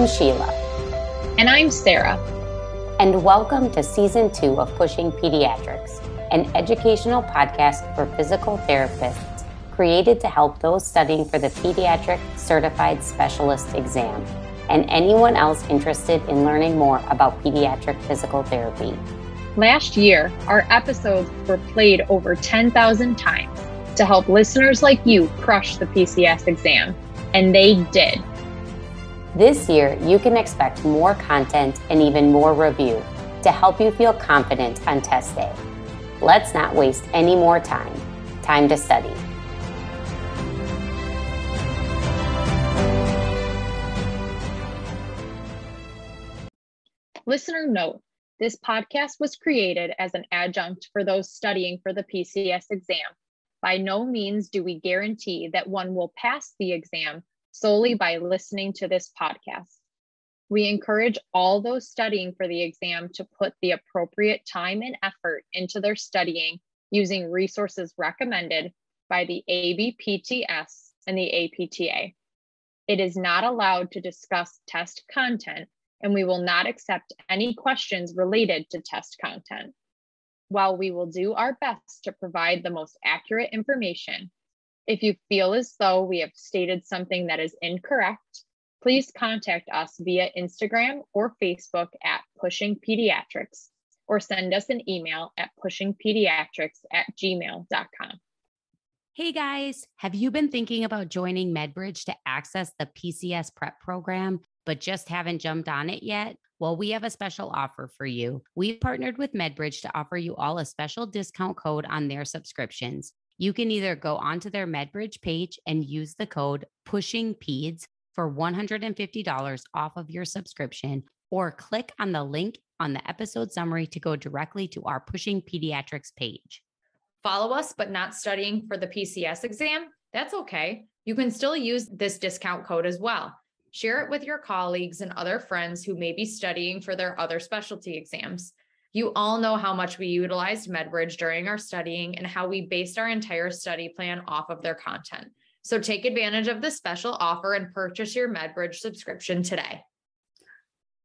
I'm Sheila. And I'm Sarah. And welcome to season two of Pushing Pediatrics, an educational podcast for physical therapists created to help those studying for the Pediatric Certified Specialist exam and anyone else interested in learning more about pediatric physical therapy. Last year, our episodes were played over 10,000 times to help listeners like you crush the PCS exam, and they did. This year, you can expect more content and even more review to help you feel confident on test day. Let's not waste any more time. Time to study. Listener note this podcast was created as an adjunct for those studying for the PCS exam. By no means do we guarantee that one will pass the exam solely by listening to this podcast. We encourage all those studying for the exam to put the appropriate time and effort into their studying using resources recommended by the ABPTS and the APTA. It is not allowed to discuss test content, and we will not accept any questions related to test content. While we will do our best to provide the most accurate information, if you feel as though we have stated something that is incorrect, please contact us via Instagram or Facebook at Pushing Pediatrics or send us an email at pushingpediatrics at gmail.com. Hey guys, have you been thinking about joining MedBridge to access the PCS prep program, but just haven't jumped on it yet? Well, we have a special offer for you. We've partnered with MedBridge to offer you all a special discount code on their subscriptions you can either go onto their MedBridge page and use the code PUSHINGPEDS for $150 off of your subscription, or click on the link on the episode summary to go directly to our Pushing Pediatrics page. Follow us, but not studying for the PCS exam? That's okay. You can still use this discount code as well. Share it with your colleagues and other friends who may be studying for their other specialty exams. You all know how much we utilized MedBridge during our studying and how we based our entire study plan off of their content. So take advantage of this special offer and purchase your MedBridge subscription today.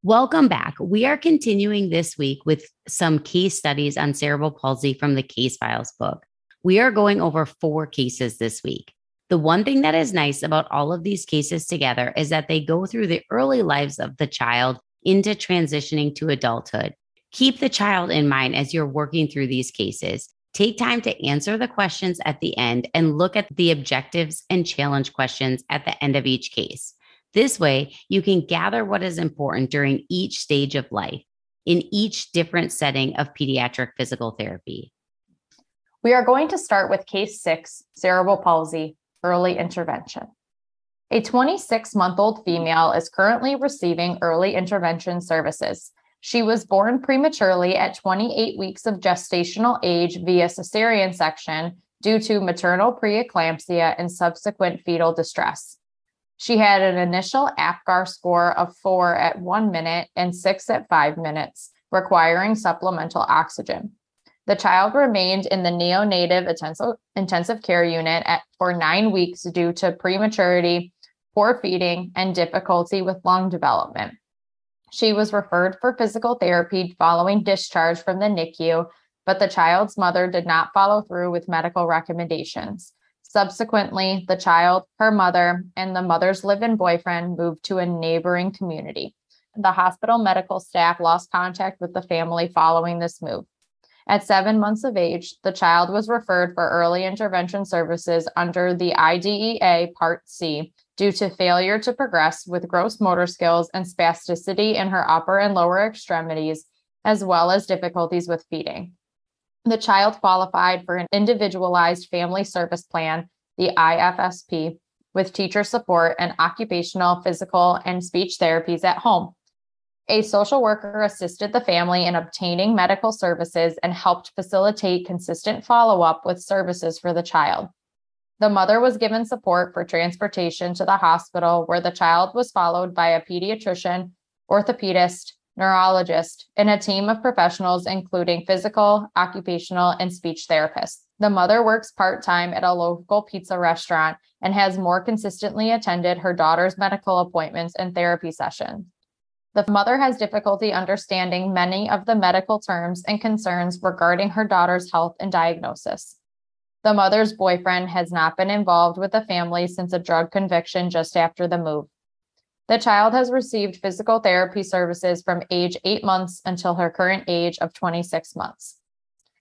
Welcome back. We are continuing this week with some case studies on cerebral palsy from the Case Files book. We are going over four cases this week. The one thing that is nice about all of these cases together is that they go through the early lives of the child into transitioning to adulthood. Keep the child in mind as you're working through these cases. Take time to answer the questions at the end and look at the objectives and challenge questions at the end of each case. This way, you can gather what is important during each stage of life in each different setting of pediatric physical therapy. We are going to start with case six cerebral palsy, early intervention. A 26 month old female is currently receiving early intervention services she was born prematurely at 28 weeks of gestational age via cesarean section due to maternal preeclampsia and subsequent fetal distress. She had an initial APGAR score of four at one minute and six at five minutes, requiring supplemental oxygen. The child remained in the neonatal intensive, care unit at, for nine weeks due to prematurity, poor feeding, and difficulty with lung development. She was referred for physical therapy following discharge from the NICU, but the child's mother did not follow through with medical recommendations. Subsequently, the child, her mother, and the mother's live in boyfriend moved to a neighboring community. The hospital medical staff lost contact with the family following this move. At seven months of age, the child was referred for early intervention services under the IDEA Part C due to failure to progress with gross motor skills and spasticity in her upper and lower extremities, as well as difficulties with feeding. The child qualified for an individualized family service plan, the IFSP, with teacher support and occupational, physical, and speech therapies at home. A social worker assisted the family in obtaining medical services and helped facilitate consistent follow up with services for the child. The mother was given support for transportation to the hospital where the child was followed by a pediatrician, orthopedist, neurologist, and a team of professionals, including physical, occupational, and speech therapists. The mother works part time at a local pizza restaurant and has more consistently attended her daughter's medical appointments and therapy sessions. The mother has difficulty understanding many of the medical terms and concerns regarding her daughter's health and diagnosis. The mother's boyfriend has not been involved with the family since a drug conviction just after the move. The child has received physical therapy services from age eight months until her current age of 26 months.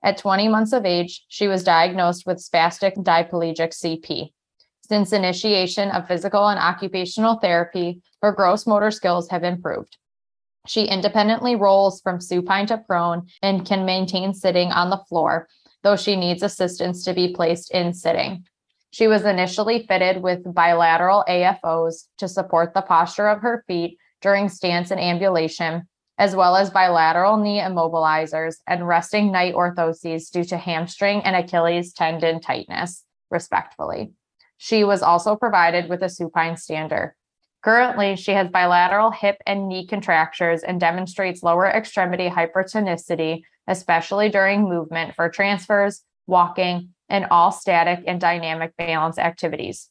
At 20 months of age, she was diagnosed with spastic diplegic CP. Since initiation of physical and occupational therapy, her gross motor skills have improved. She independently rolls from supine to prone and can maintain sitting on the floor, though she needs assistance to be placed in sitting. She was initially fitted with bilateral AFOs to support the posture of her feet during stance and ambulation, as well as bilateral knee immobilizers and resting night orthoses due to hamstring and Achilles tendon tightness, respectively. She was also provided with a supine stander. Currently, she has bilateral hip and knee contractures and demonstrates lower extremity hypertonicity, especially during movement for transfers, walking, and all static and dynamic balance activities.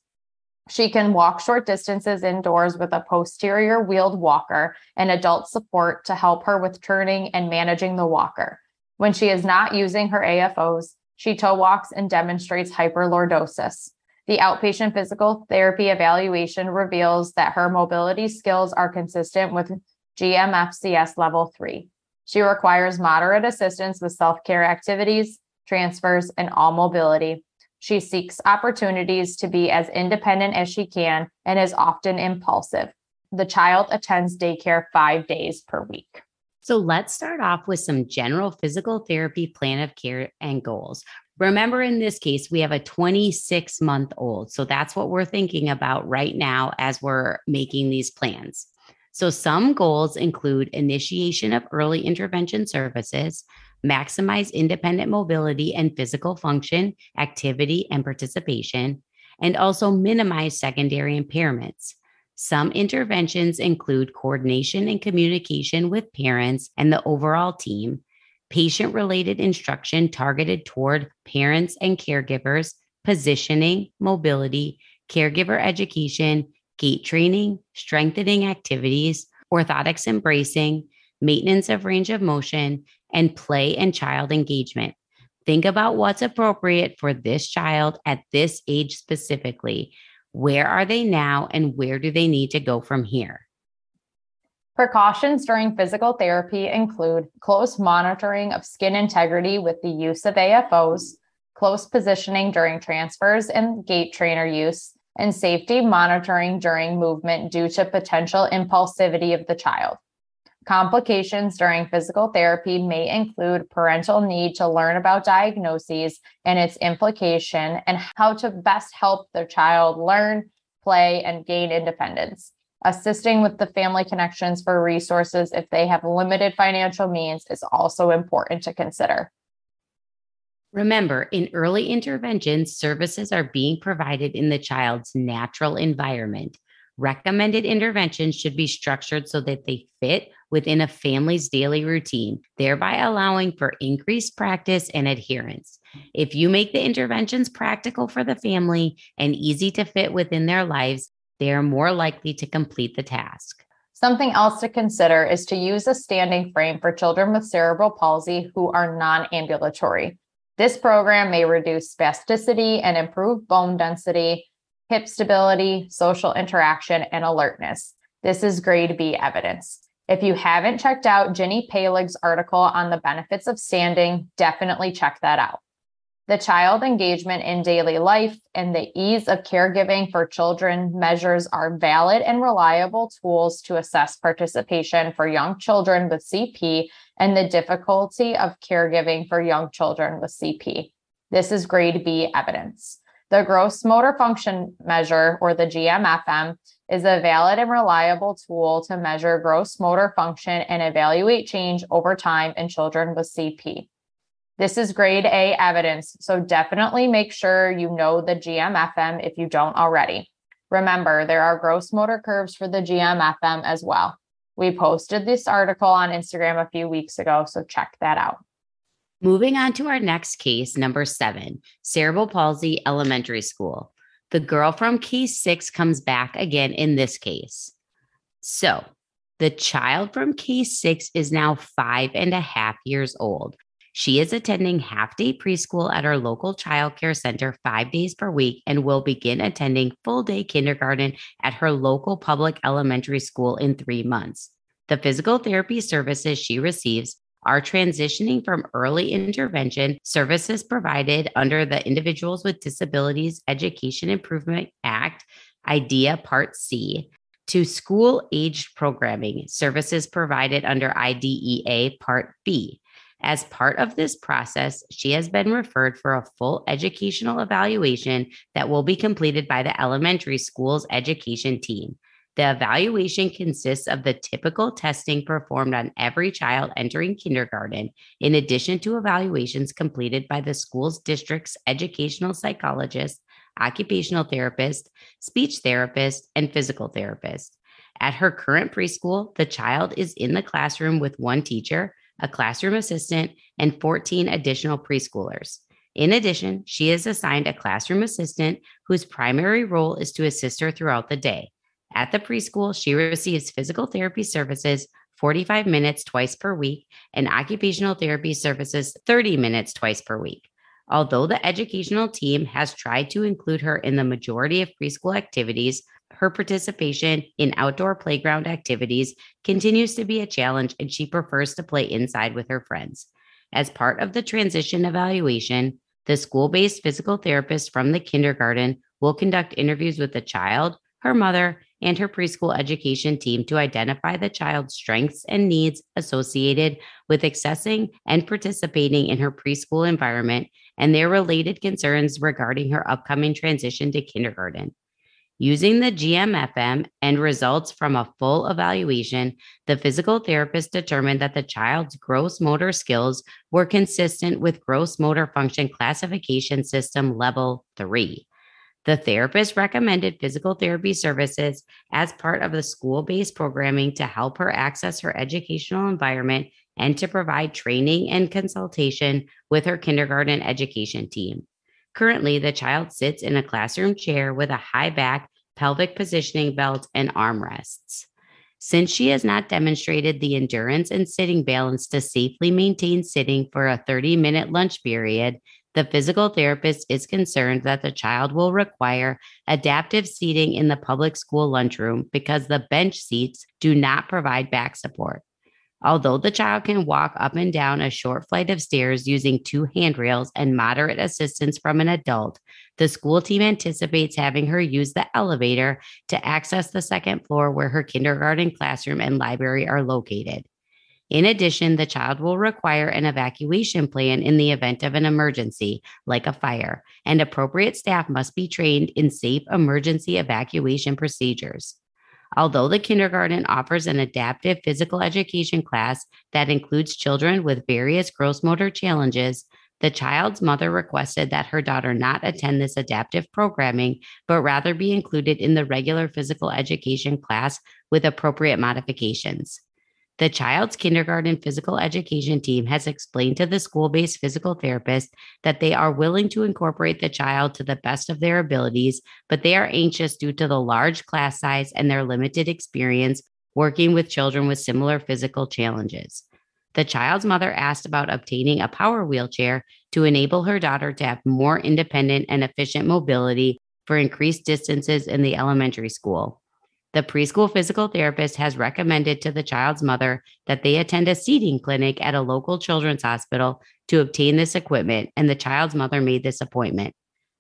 She can walk short distances indoors with a posterior wheeled walker and adult support to help her with turning and managing the walker. When she is not using her AFOs, she toe walks and demonstrates hyperlordosis. The outpatient physical therapy evaluation reveals that her mobility skills are consistent with GMFCS level three. She requires moderate assistance with self care activities, transfers, and all mobility. She seeks opportunities to be as independent as she can and is often impulsive. The child attends daycare five days per week. So let's start off with some general physical therapy plan of care and goals. Remember, in this case, we have a 26 month old. So that's what we're thinking about right now as we're making these plans. So, some goals include initiation of early intervention services, maximize independent mobility and physical function, activity, and participation, and also minimize secondary impairments. Some interventions include coordination and communication with parents and the overall team, patient related instruction targeted toward parents and caregivers, positioning, mobility, caregiver education, gait training, strengthening activities, orthotics and bracing, maintenance of range of motion, and play and child engagement. Think about what's appropriate for this child at this age specifically. Where are they now and where do they need to go from here? Precautions during physical therapy include close monitoring of skin integrity with the use of AFOs, close positioning during transfers and gait trainer use, and safety monitoring during movement due to potential impulsivity of the child. Complications during physical therapy may include parental need to learn about diagnoses and its implication and how to best help their child learn, play, and gain independence. Assisting with the family connections for resources if they have limited financial means is also important to consider. Remember, in early interventions, services are being provided in the child's natural environment. Recommended interventions should be structured so that they fit within a family's daily routine, thereby allowing for increased practice and adherence. If you make the interventions practical for the family and easy to fit within their lives, they are more likely to complete the task. Something else to consider is to use a standing frame for children with cerebral palsy who are non ambulatory. This program may reduce spasticity and improve bone density, hip stability, social interaction, and alertness. This is grade B evidence. If you haven't checked out Ginny Paleg's article on the benefits of standing, definitely check that out. The child engagement in daily life and the ease of caregiving for children measures are valid and reliable tools to assess participation for young children with CP and the difficulty of caregiving for young children with CP. This is grade B evidence. The gross motor function measure, or the GMFM, is a valid and reliable tool to measure gross motor function and evaluate change over time in children with CP. This is grade A evidence, so definitely make sure you know the GMFM if you don't already. Remember, there are gross motor curves for the GMFM as well. We posted this article on Instagram a few weeks ago, so check that out. Moving on to our next case, number seven cerebral palsy elementary school. The girl from case six comes back again in this case. So the child from case six is now five and a half years old. She is attending half day preschool at our local child care center five days per week and will begin attending full day kindergarten at her local public elementary school in three months. The physical therapy services she receives are transitioning from early intervention services provided under the Individuals with Disabilities Education Improvement Act, IDEA Part C, to school aged programming services provided under IDEA Part B. As part of this process, she has been referred for a full educational evaluation that will be completed by the elementary school's education team. The evaluation consists of the typical testing performed on every child entering kindergarten, in addition to evaluations completed by the school's district's educational psychologist, occupational therapist, speech therapist, and physical therapist. At her current preschool, the child is in the classroom with one teacher, a classroom assistant, and 14 additional preschoolers. In addition, she is assigned a classroom assistant whose primary role is to assist her throughout the day. At the preschool, she receives physical therapy services 45 minutes twice per week and occupational therapy services 30 minutes twice per week. Although the educational team has tried to include her in the majority of preschool activities, her participation in outdoor playground activities continues to be a challenge and she prefers to play inside with her friends. As part of the transition evaluation, the school based physical therapist from the kindergarten will conduct interviews with the child, her mother, and her preschool education team to identify the child's strengths and needs associated with accessing and participating in her preschool environment and their related concerns regarding her upcoming transition to kindergarten. Using the GMFM and results from a full evaluation, the physical therapist determined that the child's gross motor skills were consistent with gross motor function classification system level 3. The therapist recommended physical therapy services as part of the school based programming to help her access her educational environment and to provide training and consultation with her kindergarten education team. Currently, the child sits in a classroom chair with a high back, pelvic positioning belt, and armrests. Since she has not demonstrated the endurance and sitting balance to safely maintain sitting for a 30 minute lunch period, the physical therapist is concerned that the child will require adaptive seating in the public school lunchroom because the bench seats do not provide back support. Although the child can walk up and down a short flight of stairs using two handrails and moderate assistance from an adult, the school team anticipates having her use the elevator to access the second floor where her kindergarten classroom and library are located. In addition, the child will require an evacuation plan in the event of an emergency, like a fire, and appropriate staff must be trained in safe emergency evacuation procedures. Although the kindergarten offers an adaptive physical education class that includes children with various gross motor challenges, the child's mother requested that her daughter not attend this adaptive programming, but rather be included in the regular physical education class with appropriate modifications. The child's kindergarten physical education team has explained to the school based physical therapist that they are willing to incorporate the child to the best of their abilities, but they are anxious due to the large class size and their limited experience working with children with similar physical challenges. The child's mother asked about obtaining a power wheelchair to enable her daughter to have more independent and efficient mobility for increased distances in the elementary school. The preschool physical therapist has recommended to the child's mother that they attend a seating clinic at a local children's hospital to obtain this equipment, and the child's mother made this appointment.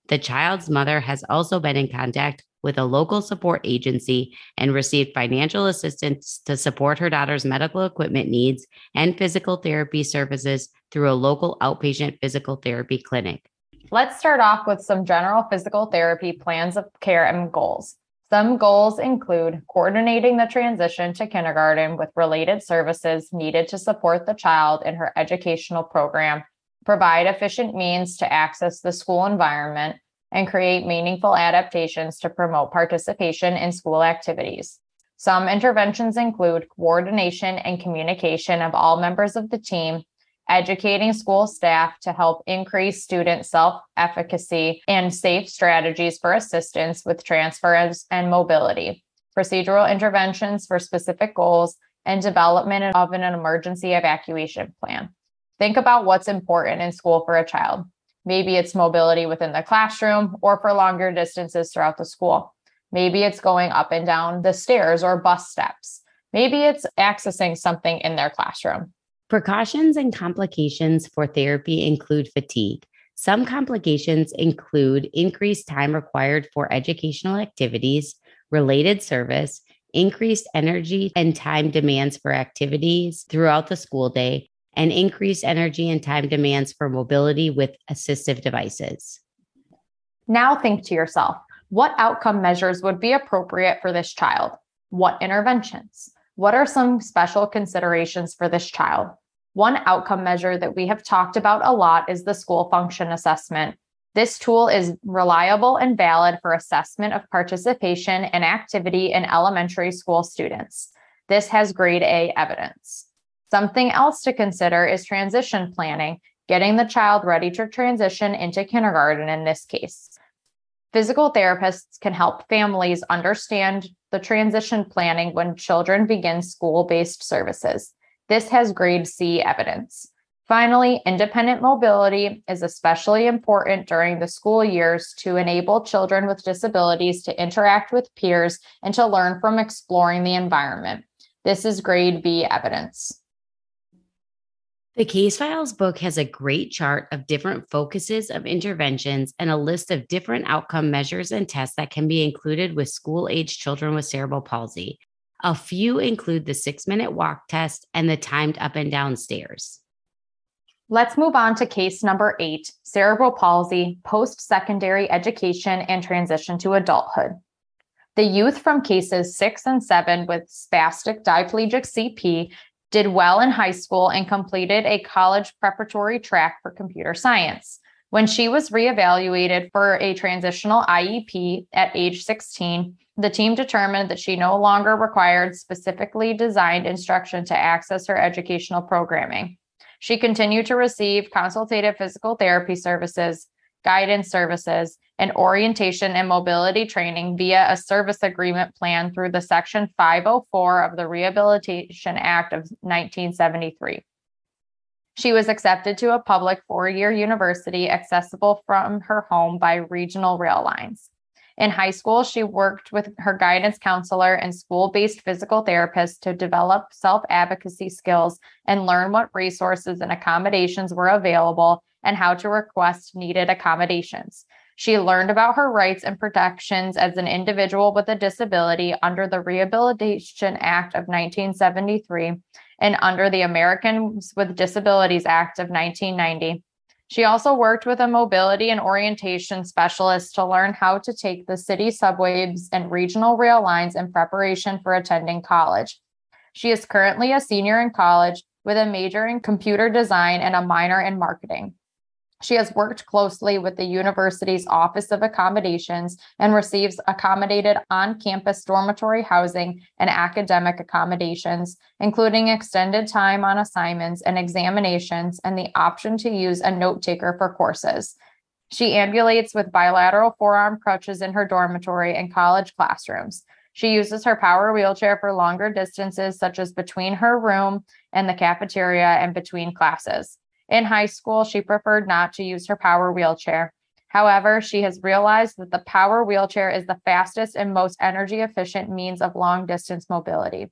The child's mother has also been in contact with a local support agency and received financial assistance to support her daughter's medical equipment needs and physical therapy services through a local outpatient physical therapy clinic. Let's start off with some general physical therapy plans of care and goals. Some goals include coordinating the transition to kindergarten with related services needed to support the child in her educational program, provide efficient means to access the school environment, and create meaningful adaptations to promote participation in school activities. Some interventions include coordination and communication of all members of the team, educating school staff to help increase student self efficacy and safe strategies for assistance with transfers and mobility, procedural interventions for specific goals, and development of an emergency evacuation plan. Think about what's important in school for a child. Maybe it's mobility within the classroom or for longer distances throughout the school. Maybe it's going up and down the stairs or bus steps. Maybe it's accessing something in their classroom. Precautions and complications for therapy include fatigue. Some complications include increased time required for educational activities, related service, increased energy and time demands for activities throughout the school day, and increased energy and time demands for mobility with assistive devices. Now think to yourself what outcome measures would be appropriate for this child? What interventions? What are some special considerations for this child? One outcome measure that we have talked about a lot is the school function assessment. This tool is reliable and valid for assessment of participation and activity in elementary school students. This has grade A evidence. Something else to consider is transition planning, getting the child ready to transition into kindergarten in this case. Physical therapists can help families understand the transition planning when children begin school based services. This has grade C evidence. Finally, independent mobility is especially important during the school years to enable children with disabilities to interact with peers and to learn from exploring the environment. This is grade B evidence. The Case Files book has a great chart of different focuses of interventions and a list of different outcome measures and tests that can be included with school age children with cerebral palsy. A few include the six minute walk test and the timed up and down stairs. Let's move on to case number eight cerebral palsy, post secondary education, and transition to adulthood. The youth from cases six and seven with spastic diplegic CP did well in high school and completed a college preparatory track for computer science. When she was reevaluated for a transitional IEP at age 16, the team determined that she no longer required specifically designed instruction to access her educational programming. She continued to receive consultative physical therapy services, guidance services, and orientation and mobility training via a service agreement plan through the Section 504 of the Rehabilitation Act of 1973. She was accepted to a public four year university accessible from her home by regional rail lines. In high school, she worked with her guidance counselor and school based physical therapist to develop self advocacy skills and learn what resources and accommodations were available and how to request needed accommodations. She learned about her rights and protections as an individual with a disability under the Rehabilitation Act of 1973 and under the Americans with Disabilities Act of 1990. She also worked with a mobility and orientation specialist to learn how to take the city subways and regional rail lines in preparation for attending college. She is currently a senior in college with a major in computer design and a minor in marketing. She has worked closely with the university's Office of Accommodations and receives accommodated on campus dormitory housing and academic accommodations, including extended time on assignments and examinations, and the option to use a note taker for courses. She ambulates with bilateral forearm crutches in her dormitory and college classrooms. She uses her power wheelchair for longer distances, such as between her room and the cafeteria and between classes. In high school, she preferred not to use her power wheelchair. However, she has realized that the power wheelchair is the fastest and most energy efficient means of long distance mobility.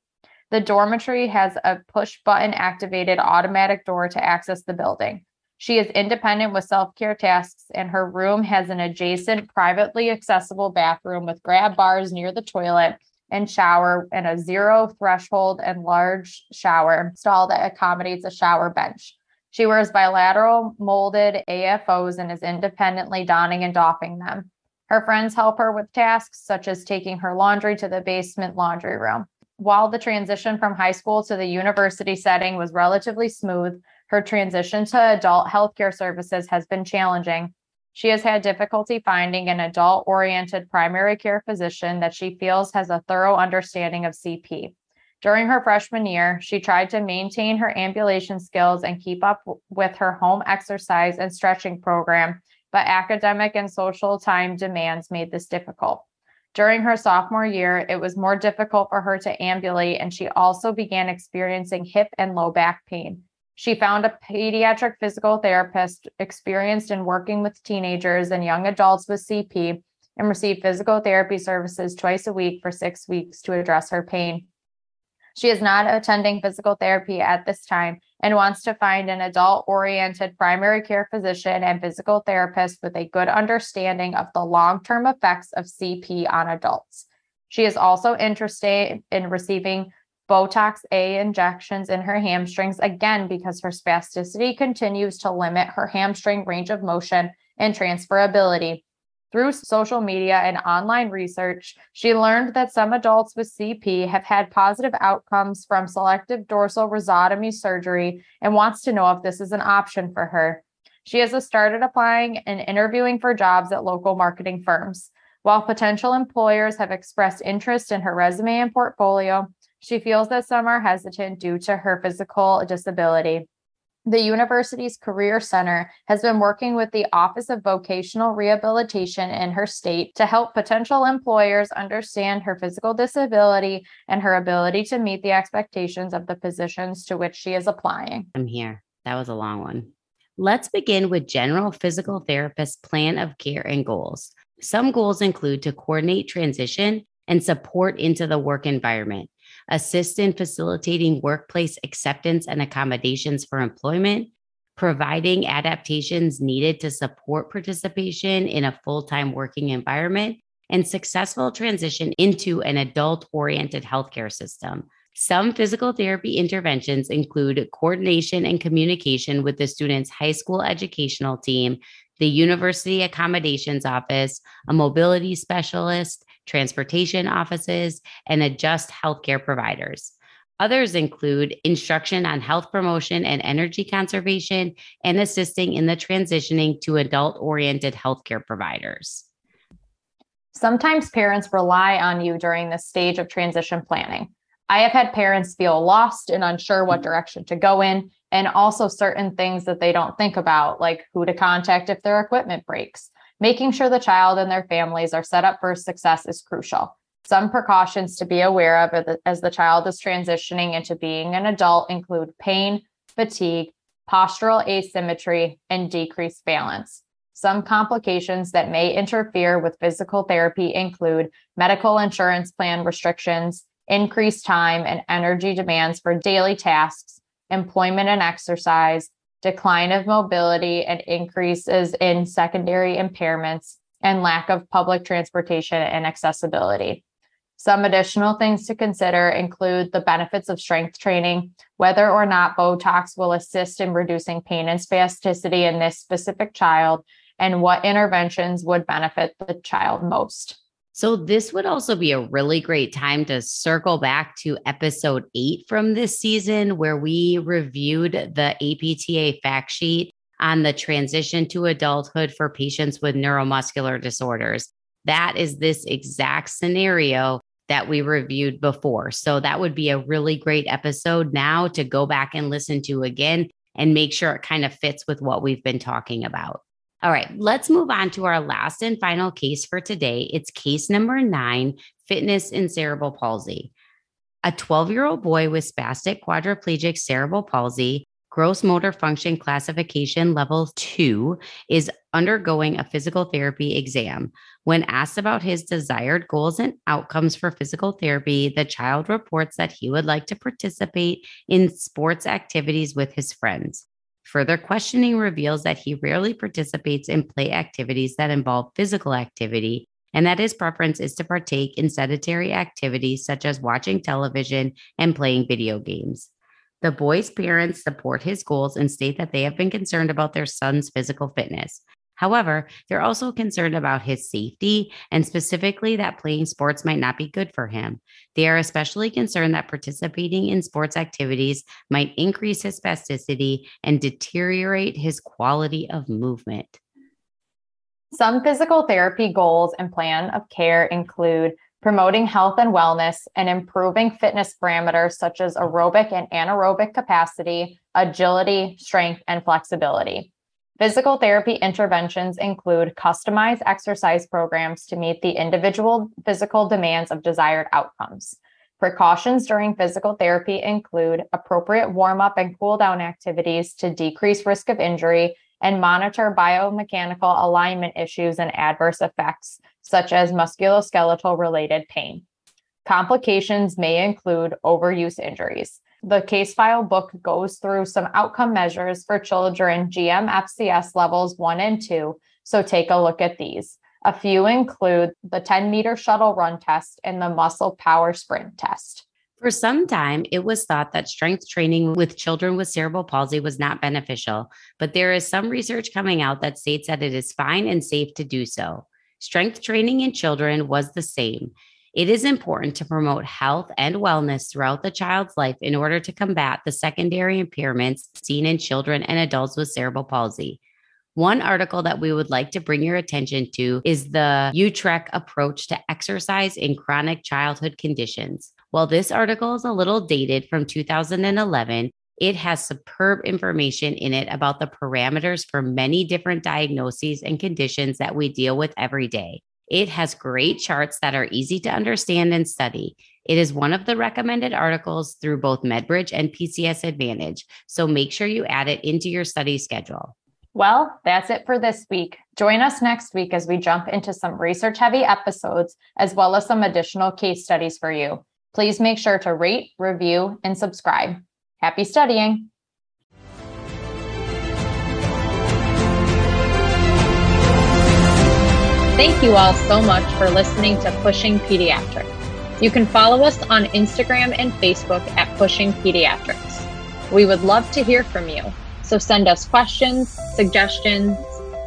The dormitory has a push button activated automatic door to access the building. She is independent with self care tasks, and her room has an adjacent, privately accessible bathroom with grab bars near the toilet and shower and a zero threshold and large shower stall that accommodates a shower bench. She wears bilateral molded AFOs and is independently donning and doffing them. Her friends help her with tasks such as taking her laundry to the basement laundry room. While the transition from high school to the university setting was relatively smooth, her transition to adult healthcare services has been challenging. She has had difficulty finding an adult oriented primary care physician that she feels has a thorough understanding of CP. During her freshman year, she tried to maintain her ambulation skills and keep up with her home exercise and stretching program, but academic and social time demands made this difficult. During her sophomore year, it was more difficult for her to ambulate, and she also began experiencing hip and low back pain. She found a pediatric physical therapist experienced in working with teenagers and young adults with CP and received physical therapy services twice a week for six weeks to address her pain. She is not attending physical therapy at this time and wants to find an adult oriented primary care physician and physical therapist with a good understanding of the long term effects of CP on adults. She is also interested in receiving Botox A injections in her hamstrings again because her spasticity continues to limit her hamstring range of motion and transferability. Through social media and online research, she learned that some adults with CP have had positive outcomes from selective dorsal rhizotomy surgery and wants to know if this is an option for her. She has started applying and interviewing for jobs at local marketing firms. While potential employers have expressed interest in her resume and portfolio, she feels that some are hesitant due to her physical disability. The university's Career Center has been working with the Office of Vocational Rehabilitation in her state to help potential employers understand her physical disability and her ability to meet the expectations of the positions to which she is applying. I'm here. That was a long one. Let's begin with general physical therapist plan of care and goals. Some goals include to coordinate transition and support into the work environment assist in facilitating workplace acceptance and accommodations for employment, providing adaptations needed to support participation in a full time working environment, and successful transition into an adult oriented healthcare system. Some physical therapy interventions include coordination and communication with the student's high school educational team, the university accommodations office, a mobility specialist, transportation offices, and adjust healthcare providers. Others include instruction on health promotion and energy conservation, and assisting in the transitioning to adult oriented healthcare providers. Sometimes parents rely on you during this stage of transition planning. I have had parents feel lost and unsure what direction to go in, and also certain things that they don't think about, like who to contact if their equipment breaks. Making sure the child and their families are set up for success is crucial. Some precautions to be aware of as the child is transitioning into being an adult include pain, fatigue, postural asymmetry, and decreased balance. Some complications that may interfere with physical therapy include medical insurance plan restrictions, increased time and energy demands for daily tasks, employment and exercise, decline of mobility and increases in secondary impairments, and lack of public transportation and accessibility. Some additional things to consider include the benefits of strength training, whether or not Botox will assist in reducing pain and spasticity in this specific child, and what interventions would benefit the child most. So, this would also be a really great time to circle back to episode eight from this season, where we reviewed the APTA fact sheet on the transition to adulthood for patients with neuromuscular disorders. That is this exact scenario that we reviewed before. So, that would be a really great episode now to go back and listen to again and make sure it kind of fits with what we've been talking about. All right, let's move on to our last and final case for today. It's case number nine fitness and cerebral palsy. A 12 year old boy with spastic quadriplegic cerebral palsy, gross motor function classification level two, is undergoing a physical therapy exam. When asked about his desired goals and outcomes for physical therapy, the child reports that he would like to participate in sports activities with his friends. Further questioning reveals that he rarely participates in play activities that involve physical activity and that his preference is to partake in sedentary activities such as watching television and playing video games. The boy's parents support his goals and state that they have been concerned about their son's physical fitness. However, they're also concerned about his safety and specifically that playing sports might not be good for him. They are especially concerned that participating in sports activities might increase his spasticity and deteriorate his quality of movement. Some physical therapy goals and plan of care include promoting health and wellness and improving fitness parameters such as aerobic and anaerobic capacity, agility, strength, and flexibility. Physical therapy interventions include customized exercise programs to meet the individual physical demands of desired outcomes. Precautions during physical therapy include appropriate warm up and cool down activities to decrease risk of injury and monitor biomechanical alignment issues and adverse effects, such as musculoskeletal related pain. Complications may include overuse injuries. The case file book goes through some outcome measures for children GM FCS levels one and two, so take a look at these. A few include the 10 meter shuttle run test and the muscle power sprint test. For some time, it was thought that strength training with children with cerebral palsy was not beneficial, but there is some research coming out that states that it is fine and safe to do so. Strength training in children was the same. It is important to promote health and wellness throughout the child's life in order to combat the secondary impairments seen in children and adults with cerebral palsy. One article that we would like to bring your attention to is the Utrecht approach to exercise in chronic childhood conditions. While this article is a little dated from 2011, it has superb information in it about the parameters for many different diagnoses and conditions that we deal with every day. It has great charts that are easy to understand and study. It is one of the recommended articles through both MedBridge and PCS Advantage, so make sure you add it into your study schedule. Well, that's it for this week. Join us next week as we jump into some research heavy episodes, as well as some additional case studies for you. Please make sure to rate, review, and subscribe. Happy studying! Thank you all so much for listening to Pushing Pediatrics. You can follow us on Instagram and Facebook at Pushing Pediatrics. We would love to hear from you. So send us questions, suggestions,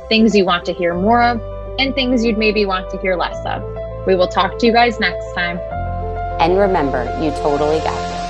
things you want to hear more of, and things you'd maybe want to hear less of. We will talk to you guys next time. And remember, you totally got this.